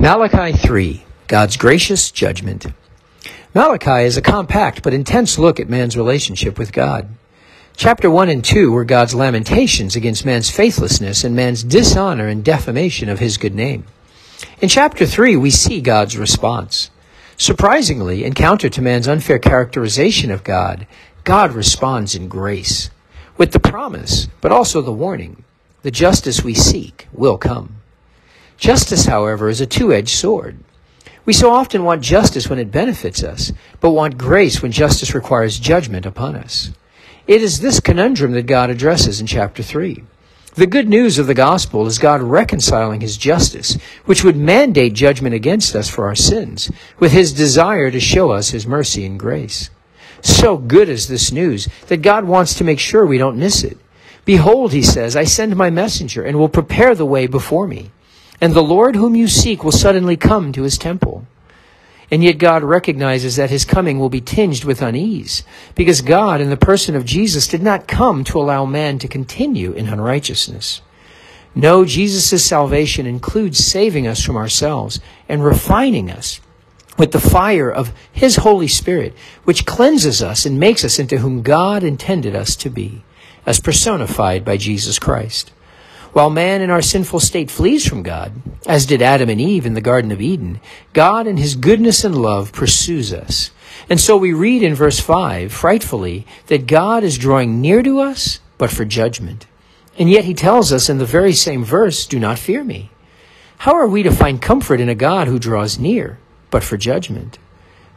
Malachi 3, God's gracious judgment. Malachi is a compact but intense look at man's relationship with God. Chapter 1 and 2 were God's lamentations against man's faithlessness and man's dishonor and defamation of his good name. In chapter 3, we see God's response. Surprisingly, in counter to man's unfair characterization of God, God responds in grace, with the promise, but also the warning the justice we seek will come. Justice, however, is a two edged sword. We so often want justice when it benefits us, but want grace when justice requires judgment upon us. It is this conundrum that God addresses in chapter 3. The good news of the gospel is God reconciling his justice, which would mandate judgment against us for our sins, with his desire to show us his mercy and grace. So good is this news that God wants to make sure we don't miss it. Behold, he says, I send my messenger and will prepare the way before me. And the Lord whom you seek will suddenly come to his temple. And yet God recognizes that his coming will be tinged with unease, because God, in the person of Jesus, did not come to allow man to continue in unrighteousness. No, Jesus' salvation includes saving us from ourselves and refining us with the fire of his Holy Spirit, which cleanses us and makes us into whom God intended us to be, as personified by Jesus Christ. While man in our sinful state flees from God, as did Adam and Eve in the Garden of Eden, God in his goodness and love pursues us. And so we read in verse 5, frightfully, that God is drawing near to us, but for judgment. And yet he tells us in the very same verse, do not fear me. How are we to find comfort in a God who draws near, but for judgment?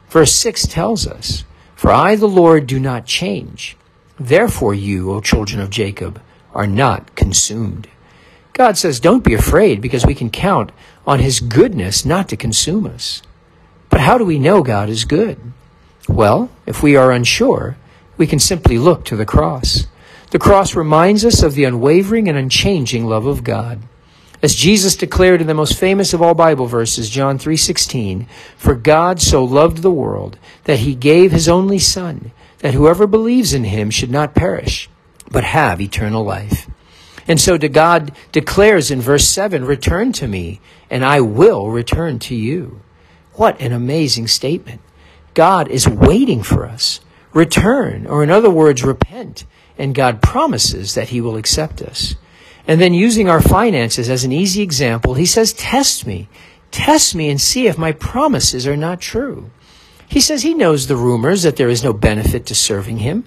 Verse 6 tells us, For I, the Lord, do not change. Therefore you, O children of Jacob, are not consumed. God says, don't be afraid because we can count on his goodness not to consume us. But how do we know God is good? Well, if we are unsure, we can simply look to the cross. The cross reminds us of the unwavering and unchanging love of God. As Jesus declared in the most famous of all Bible verses, John 3:16, "For God so loved the world that he gave his only son, that whoever believes in him should not perish, but have eternal life." And so to God declares in verse 7, return to me and I will return to you. What an amazing statement. God is waiting for us. Return, or in other words, repent. And God promises that he will accept us. And then using our finances as an easy example, he says, test me. Test me and see if my promises are not true. He says he knows the rumors that there is no benefit to serving him.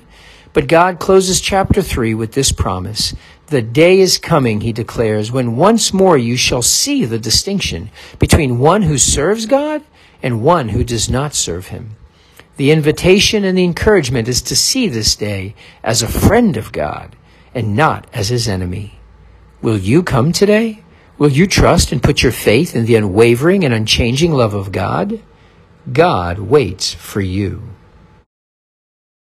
But God closes chapter 3 with this promise the day is coming, he declares, when once more you shall see the distinction between one who serves God and one who does not serve him. The invitation and the encouragement is to see this day as a friend of God and not as his enemy. Will you come today? Will you trust and put your faith in the unwavering and unchanging love of God? God waits for you.